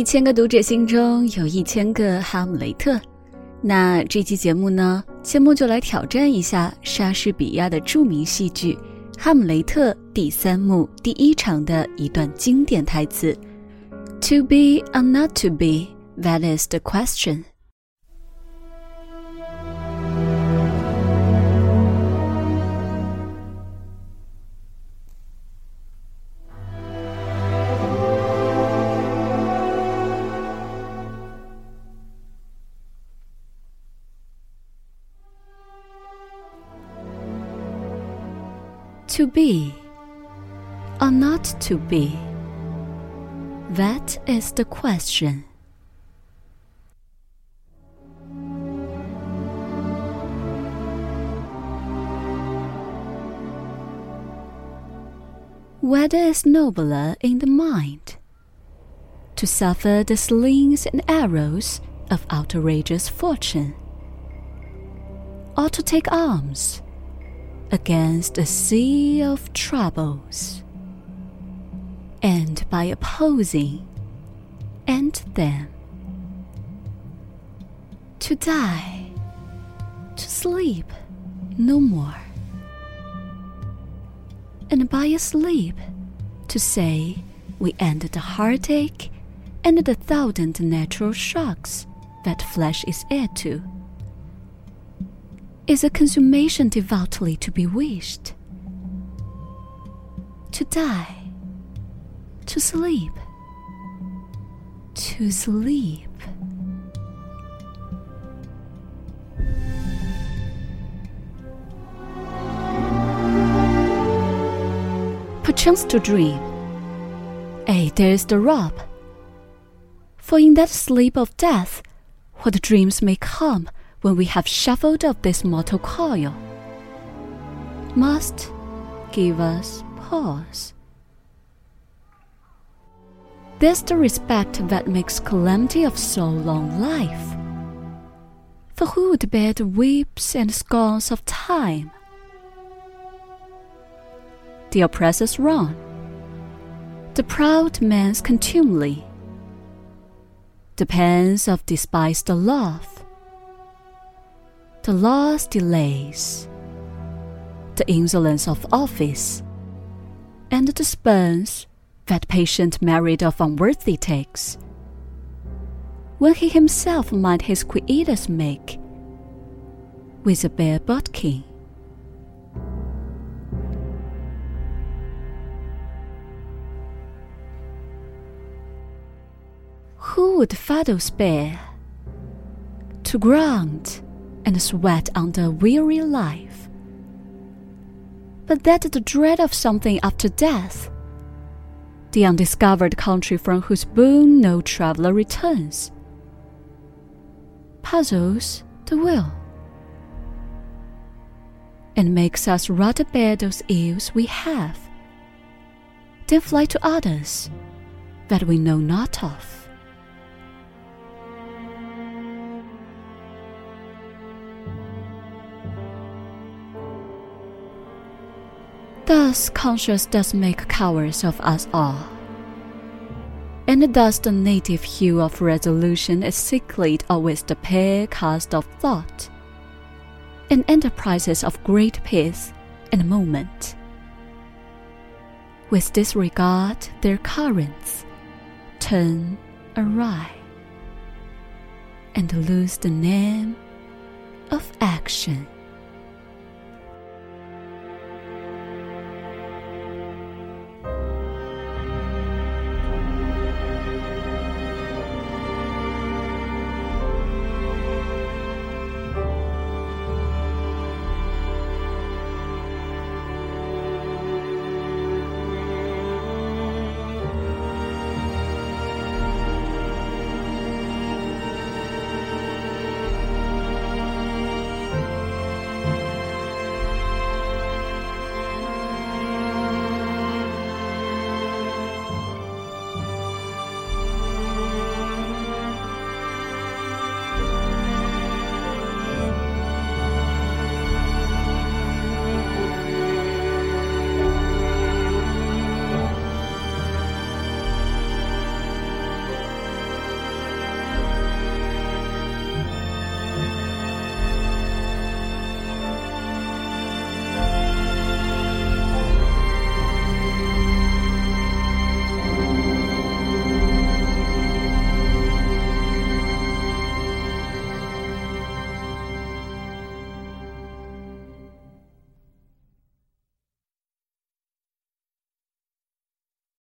一千个读者心中有一千个哈姆雷特。那这期节目呢，千木就来挑战一下莎士比亚的著名戏剧《哈姆雷特》第三幕第一场的一段经典台词：“To be or not to be, that is the question。” To be or not to be? That is the question. Whether is nobler in the mind to suffer the slings and arrows of outrageous fortune, or to take arms against a sea of troubles, and by opposing and them. To die, to sleep no more, and by a sleep to say we end the heartache and the thousand natural shocks that flesh is heir to is a consummation devoutly to be wished. To die, to sleep, to sleep. Perchance to dream. Ay, there's the rub. For in that sleep of death, what dreams may come when we have shuffled up this mortal coil must give us pause. There's the respect that makes calamity of so long life. For who would bear the whips and scorns of time? The oppressor's wrong, the proud man's contumely, the pangs of despised love, the law's delays, the insolence of office, and the spurns that patient merit of unworthy takes, when he himself might his quietus make with a bare bodkin. Who would fathom spare to grant and sweat under weary life. But that the dread of something after death, the undiscovered country from whose boon no traveler returns, puzzles the will and makes us rather bear those ills we have than fly to others that we know not of. Thus conscience does make cowards of us all. And thus the native hue of resolution is sicklied with the pale cast of thought, and enterprises of great pace and moment. With disregard their currents, turn awry, and lose the name of action.